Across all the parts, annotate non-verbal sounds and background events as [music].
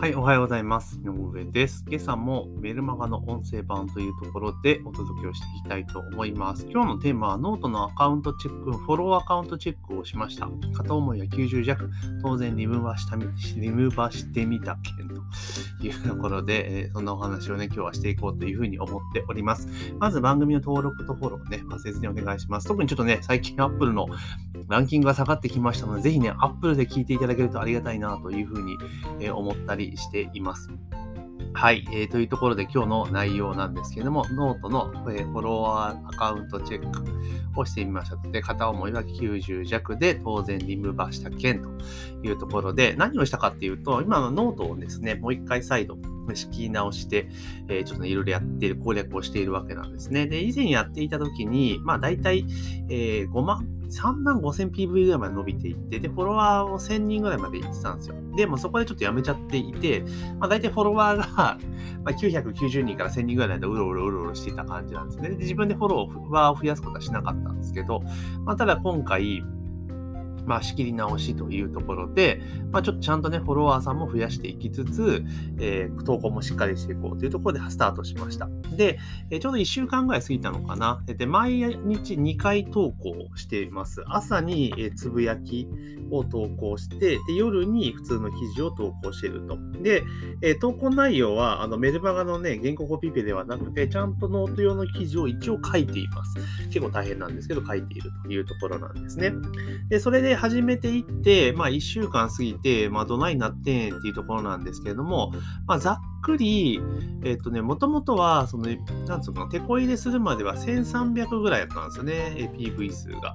はい、おはようございます。井上です。今朝もメルマガの音声版というところでお届けをしていきたいと思います。今日のテーマはノートのアカウントチェック、フォローアカウントチェックをしました。片思いは90弱、当然リムーバーしたリムーバしてみた件というところで、えー、そんなお話をね、今日はしていこうというふうに思っております。まず番組の登録とフォローね、忘れずにお願いします。特にちょっとね、最近 Apple のランキングが下がってきましたので、ぜひね、Apple で聞いていただけるとありがたいなというふうに思ったりしています。はい、えー、というところで今日の内容なんですけれども、ノートの、えー、フォロワーアカウントチェックをしてみましたで、片思いは90弱で当然リムバした件というところで、何をしたかっていうと、今のノートをですね、もう一回再度仕切り直して、えー、ちょっといろいろやっている、攻略をしているわけなんですね。で、以前やっていた時に、まあ大体、えー、5万3万5000 PV ぐらいまで伸びていって、で、フォロワーを1000人ぐらいまで行ってたんですよ。で、もそこでちょっとやめちゃっていて、まあ大体フォロワーが [laughs] まあ990人から1000人ぐらいの間うろうろうろうろしていた感じなんですね。で、自分でフォロワーを増やすことはしなかったんですけど、まあただ今回、まあ、仕切り直しというところで、まあ、ちょっとちゃんとね、フォロワーさんも増やしていきつつ、えー、投稿もしっかりしていこうというところでスタートしました。で、えー、ちょうど1週間ぐらい過ぎたのかな。で、毎日2回投稿しています。朝に、え、つぶやきを投稿して、で、夜に普通の記事を投稿していると。で、え投稿内容は、あの、メルマガのね、原稿コピペではなくて、ちゃんとノート用の記事を一応書いています。結構大変なんですけど、書いているというところなんですね。で、それでで始めていって、まあ、1週間過ぎて、まあ、どないなってんっていうところなんですけれども、まあ、ざっくり、えっ、とね、もともとは、その、なんつうの、手こ入れするまでは1300ぐらいだったんですよね、PV 数が。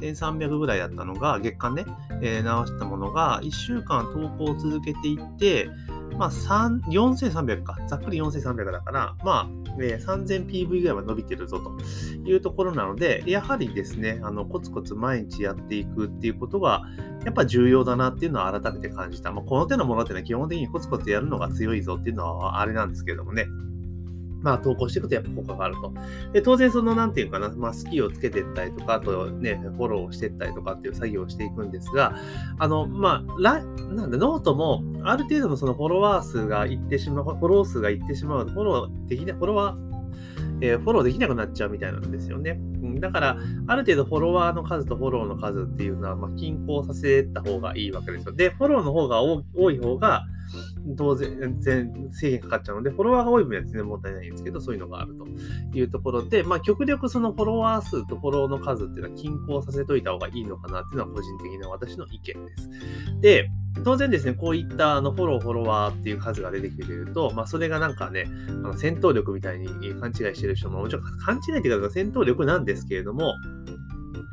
1300ぐらいだったのが、月間ね、えー、直したものが、1週間投稿を続けていって、まあ、4300か。ざっくり4300だから、まあ、えー、3000PV ぐらいは伸びてるぞというところなので、やはりですね、あの、コツコツ毎日やっていくっていうことが、やっぱ重要だなっていうのは改めて感じた。まあ、この手のものっていうのは基本的にコツコツやるのが強いぞっていうのはあれなんですけれどもね。まあ、投稿していくとやっぱ効果があると。で、当然その、なんていうかな、まあ、スキをつけていったりとか、あとね、フォローしていったりとかっていう作業をしていくんですが、あの、まあ、ラなんで、ノートも、ある程度のそのフォロワー数がいってしまう、フォロー数がいってしまうと、フォローできない、フォロワー、えー、フォローできなくなっちゃうみたいなんですよね。うん、だから、ある程度フォロワーの数とフォローの数っていうのは、ま、均衡させた方がいいわけですよ。で、フォローの方が多い方が、当然、全制限かかっちゃうので、フォロワーが多い分は全然問題ないんですけど、そういうのがあるというところで、まあ、極力そのフォロワー数とフォローの数っていうのは均衡させといた方がいいのかなっていうのは個人的な私の意見です。で、当然ですね、こういったあのフォロー、フォロワーっていう数が出てきてくると、まあ、それがなんかね、あの戦闘力みたいに勘違いしてる人も、もちろん勘違いっていうか、戦闘力なんですですけれども、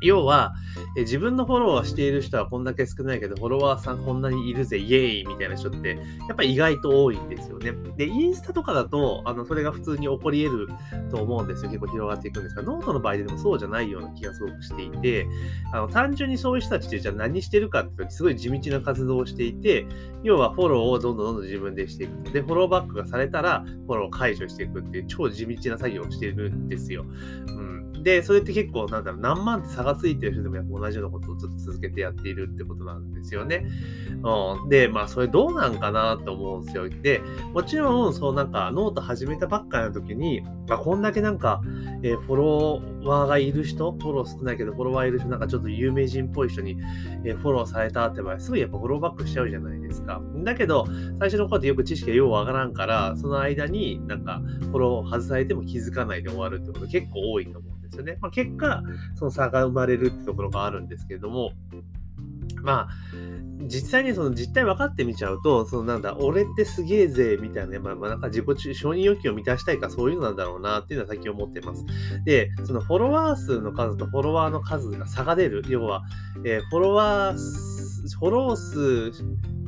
要は、え自分のフォローしている人はこんだけ少ないけど、フォロワーさんこんなにいるぜ、イエーイみたいな人って、やっぱ意外と多いんですよね。で、インスタとかだと、あの、それが普通に起こり得ると思うんですよ。結構広がっていくんですが、ノートの場合でもそうじゃないような気がすごくしていて、あの、単純にそういう人たちってじゃあ何してるかっていうと、すごい地道な活動をしていて、要はフォローをどんどんどんどん自分でしていく。で、フォローバックがされたら、フォローを解除していくっていう超地道な作業をしているんですよ。うんで、それって結構、なんだろう、何万って差がついてる人でもやっぱ同じようなことをずっと続けてやっているってことなんですよね。うん、で、まあ、それどうなんかなと思うんですよ。で、もちろん、そうなんか、ノート始めたばっかりの時に、まあ、こんだけなんか、えー、フォロワーがいる人、フォロー少ないけど、フォロワーいる人、なんかちょっと有名人っぽい人に、えー、フォローされたって場合、すぐやっぱフォローバックしちゃうじゃないですか。だけど、最初の頃ってよく知識がようわからんから、その間になんか、フォロー外されても気づかないで終わるってこと結構多いと思う。ですよね。まあ、結果、その差が生まれるってところがあるんですけれども、まあ、実際にその実態分かってみちゃうと、そのなんだ、俺ってすげえぜ、みたいなね、まあ、なんか自己承認欲求を満たしたいか、そういうのなんだろうな、っていうのは最近思ってます。で、そのフォロワー数の数とフォロワーの数が差が出る。要は、えー、フォロワー、フォロー数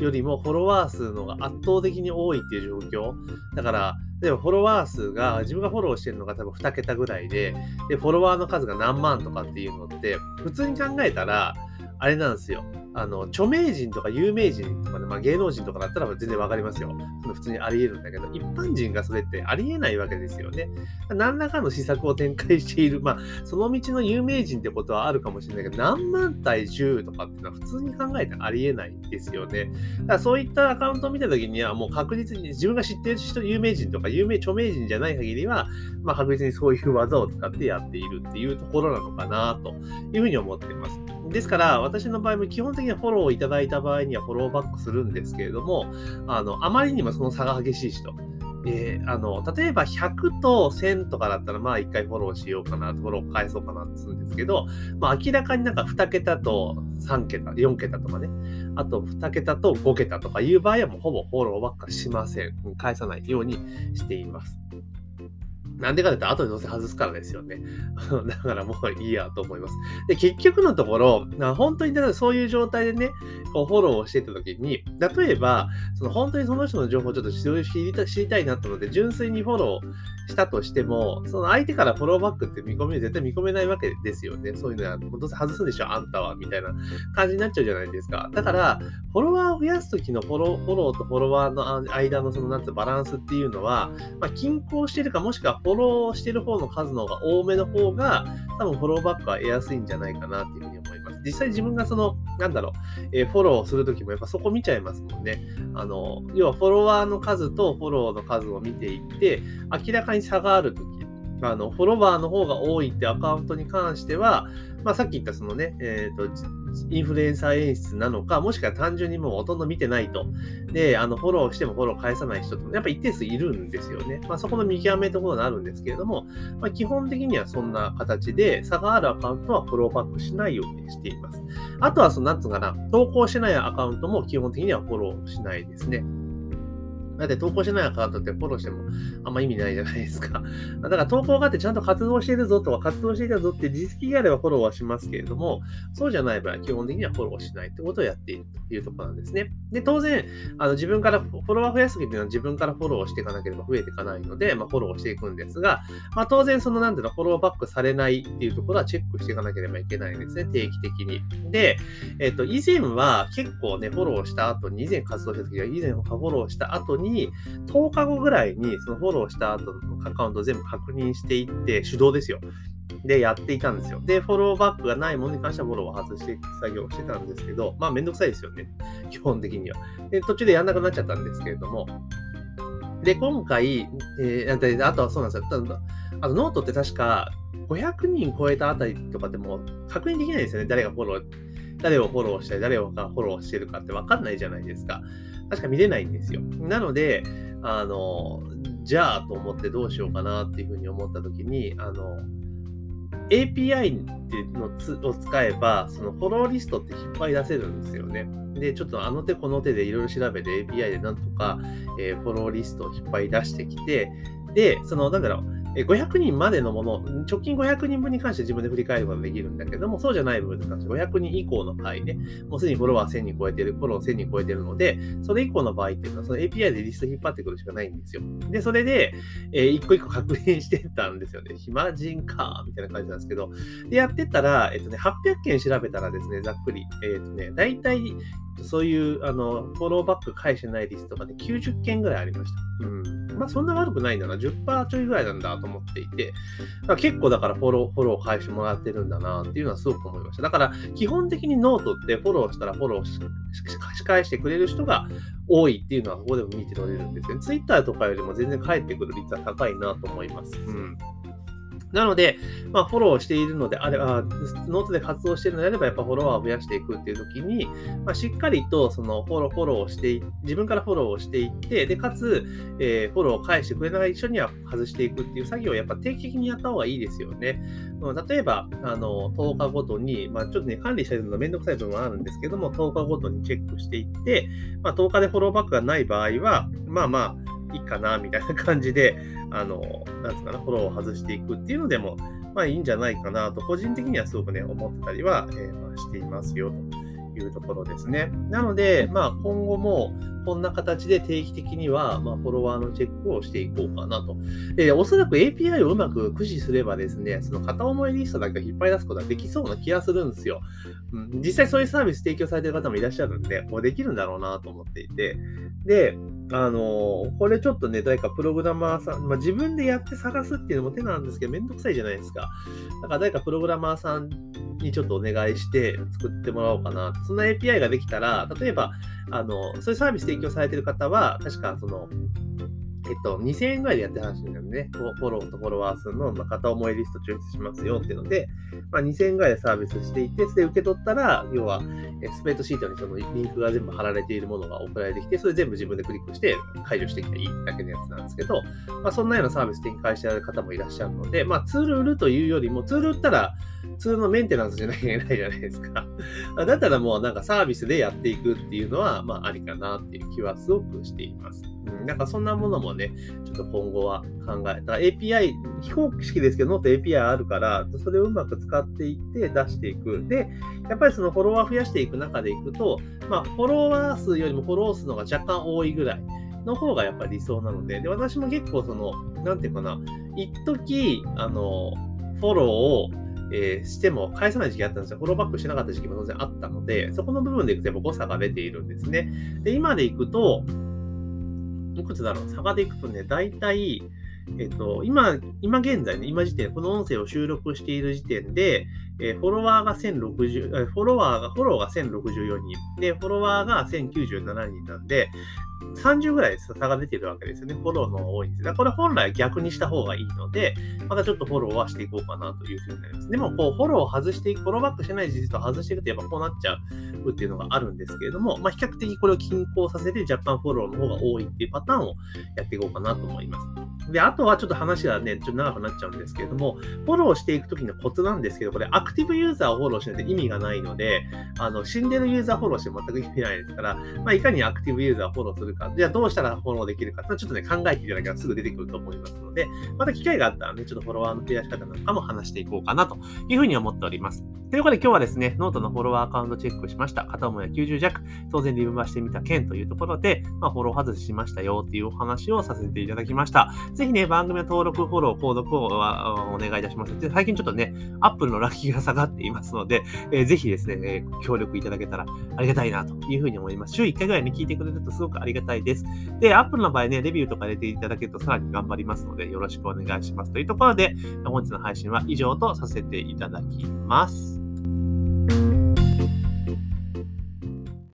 よりもフォロワー数の方が圧倒的に多いっていう状況。だから、例えばフォロワー数が、自分がフォローしてるのが多分2桁ぐらいで、で、フォロワーの数が何万とかっていうのって、普通に考えたら、あれなんですよ。あの、著名人とか有名人とかね、まあ、芸能人とかだったら全然わかりますよ。その普通にあり得るんだけど、一般人がそれってありえないわけですよね。何らかの施策を展開している、まあ、その道の有名人ってことはあるかもしれないけど、何万対10とかっていうのは普通に考えてありえないですよね。だからそういったアカウントを見たときには、もう確実に自分が知ってる人、有名人とか有名、著名人じゃない限りは、まあ、確実にそういう技を使ってやっているっていうところなのかなというふうに思っています。ですから、私の場合も基本的にはフォローをいただいた場合にはフォローバックするんですけれども、あの、あまりにもその差が激しい人。えー、あの、例えば100と1000とかだったら、まあ1回フォローしようかな、フォロー返そうかなってするんですけど、まあ明らかになんか2桁と3桁、4桁とかね、あと2桁と5桁とかいう場合はもうほぼフォローばっかしません。返さないようにしています。なんでかって言ったら、後でどうせ外すからですよね。[laughs] だからもういいやと思います。で、結局のところ、本当にだからそういう状態でね、こうフォローをしてた時に、例えば、その本当にその人の情報をちょっと知りたいなと思って、純粋にフォローしたとしても、その相手からフォローバックって見込み、絶対見込めないわけですよね。そういうのは、どうせ外すんでしょ、あんたは、みたいな感じになっちゃうじゃないですか。だから、フォロワーを増やす時のフォロフォローとフォロワーの間のその、なんてバランスっていうのは、まあ、均衡してるか、もしくはフォローしてる方の数の方が多めの方が、多分フォローバックは得やすいんじゃないかなっていうふうに思います。実際自分がその、なんだろう、えー、フォローするときもやっぱそこ見ちゃいますもんね。あの、要はフォロワーの数とフォローの数を見ていって、明らかにに差があるとき、あの、フォロワーの方が多いってアカウントに関しては、まあ、さっき言ったそのね、えっ、ー、と、インフルエンサー演出なのか、もしくは単純にもうほとんど見てないと。で、あの、フォローしてもフォロー返さない人と、やっぱ一定数いるんですよね。まあ、そこの見極めところになるんですけれども、まあ、基本的にはそんな形で、差があるアカウントはフォローバックしないようにしています。あとは、その、なんつうかな、投稿してないアカウントも基本的にはフォローしないですね。だって投稿してないアカウントってフォローしてもあんま意味ないじゃないですか。[laughs] だから投稿があってちゃんと活動してるぞとか活動していたぞって実績があればフォローはしますけれども、そうじゃない場合は基本的にはフォローしないってことをやっているというところなんですね。で、当然、あの自分からフォロワー増やす時っていうのは自分からフォローしていかなければ増えていかないので、まあ、フォローしていくんですが、まあ、当然そのなんていうの、フォローバックされないっていうところはチェックしていかなければいけないんですね、定期的に。で、えっ、と、以前は結構ね、フォローした後に、以前活動した時は以前フォローした後に、に10日後ぐらいにそのフォローした後のアカウントを全部確認していって、手動ですよ。で、やっていたんですよ。で、フォローバックがないものに関してはフォローを外して作業をしてたんですけど、まあめんどくさいですよね。[laughs] 基本的には。で、途中でやんなくなっちゃったんですけれども。で、今回、えー、あとはそうなんですよ。あとノートって確か500人超えたあたりとかでも確認できないですよね。誰がフォロー、誰をフォローしたり、誰がフォローしてるかってわかんないじゃないですか。確か見れないんですよ。なので、あの、じゃあと思ってどうしようかなっていうふうに思ったときに、あの、API っていうのを使えば、そのフォローリストって引っ張り出せるんですよね。で、ちょっとあの手この手でいろいろ調べて API でなんとか、えー、フォローリストを引っ張り出してきて、で、その、なんだろう、500人までのもの、直近500人分に関して自分で振り返ることができるんだけども、そうじゃない部分に関して500人以降の場合ね、もうすでにフォロワー1000人超えてる、フォロー1000人超えてるので、それ以降の場合っていうのは、その API でリスト引っ張ってくるしかないんですよ。で、それで、えー、一個一個確認してたんですよね。暇人か、みたいな感じなんですけど、で、やってたら、えっとね、800件調べたらですね、ざっくり、えっとね、大体、そういう、あの、フォローバック返してないリストがね、90件ぐらいありました。うん。まあ、そんな悪くないんだな。10%ちょいぐらいなんだと思っていて、まあ、結構だからフォロー、フォロー返してもらってるんだなっていうのはすごく思いました。だから、基本的にノートってフォローしたらフォローし返してくれる人が多いっていうのはここでも見て取れるんですけど、Twitter とかよりも全然返ってくる率は高いなと思います。うん。なので、まあ、フォローしているのであれば、ノートで活動しているのであれば、やっぱフォロワーを増やしていくっていう時に、まあ、しっかりとそのフォロー、フォローをして、自分からフォローをしていって、で、かつ、えー、フォローを返してくれない一緒には外していくっていう作業をやっぱ定期的にやった方がいいですよね。例えば、あの、10日ごとに、まあ、ちょっとね、管理したりするのめんどくさい部分はあるんですけども、10日ごとにチェックしていって、まあ、10日でフォローバックがない場合は、まあまあ、いいかな、みたいな感じで、[laughs] あの、なんつうかな、フォローを外していくっていうのでも、まあいいんじゃないかなと、個人的にはすごくね、思ってたりは、えー、まあ、していますよというところですね。なので、まあ今後も、こんな形で定期的には、まあ、フォロワーのチェックをしていこうかなと。で、おそらく API をうまく駆使すればですね、その片思いリストだけを引っ張り出すことができそうな気がするんですよ。うん、実際そういうサービス提供されてる方もいらっしゃるんで、こうできるんだろうなと思っていて。で、あの、これちょっとね、誰かプログラマーさん、まあ、自分でやって探すっていうのも手なんですけど、めんどくさいじゃないですか。だから誰かプログラマーさんにちょっとお願いして作ってもらおうかな。そんな API ができたら、例えば、あの、そういうサービス提供されてる方は、確かその、えっと、2000円ぐらいでやってる話なんだよね。フォローとフォロワー数の、片思いリスト抽出しますよっていうので、まあ、2000円ぐらいでサービスしていて、それで受け取ったら、要は、スプレッドシートにそのリンクが全部貼られているものが送られてきて、それ全部自分でクリックして解除してきたいいだけのやつなんですけど、まあ、そんなようなサービス展開してられる方もいらっしゃるので、まあ、ツール売るというよりも、ツール売ったら、ツールのメンテナンスじゃなきゃいけないじゃないですか。[laughs] だったらもうなんかサービスでやっていくっていうのは、まあありかなっていう気はすごくしています。うん、なんかそんなものもね、ちょっと今後は考えた。API、非公式ですけど、もっと API あるから、それをうまく使っていって出していく。で、やっぱりそのフォロワー増やしていく中でいくと、まあフォロワー数よりもフォロー数の方が若干多いぐらい。の方がやっぱり理想なので、で、私も結構その、なんていうかな、一時あの、フォローをえー、しても返さない時期あったんですよ。フォローバックしなかった時期も当然あったので、そこの部分でいくとやっぱ誤差が出ているんですね。で、今でいくと、いくつだろう差がでいくとね、大体、えっと、今、今現在ね、今時点、この音声を収録している時点で、えー、フォロワーが1060、フォロワーが、フォローが1064人、で、フォロワーが1097人なんで、30ぐらい差が出てるわけですよね。フォローの多いんです。だからこれ本来逆にした方がいいので、またちょっとフォローはしていこうかなというふうになります。でも、こう、フォローを外していく、フォローバックしてない事実を外していくと、やっぱこうなっちゃうっていうのがあるんですけれども、まあ、比較的これを均衡させて若干フォローの方が多いっていうパターンをやっていこうかなと思います。で、あとはちょっと話がね、ちょっと長くなっちゃうんですけれども、フォローしていくときのコツなんですけど、これアクティブユーザーをフォローしないと意味がないので、あの、死んでるユーザーフォローしても全く意味ないですから、まあ、いかにアクティブユーザーをフォローするか、じゃあどうしたらフォローできるか、ちょっとね、考えていただければすぐ出てくると思いますので、また機会があったらね、ちょっとフォロワーの増やし方なんかも話していこうかなというふうに思っております。ということで今日はですね、ノートのフォロワーアカウントチェックしました。片思いは90弱、当然リムバしてみた件というところで、まあ、フォロー外ししましたよっていうお話をさせていただきました。ぜひね、番組の登録、フォロー、購読をお願いいたします。で最近ちょっとね、アップルのランキングが下がっていますので、えー、ぜひですね、えー、協力いただけたらありがたいなというふうに思います。週1回ぐらいね、聞いてくれるとすごくありがたいです。で、Apple の場合ね、レビューとか入れていただけるとさらに頑張りますので、よろしくお願いします。というところで、本日の配信は以上とさせていただきます。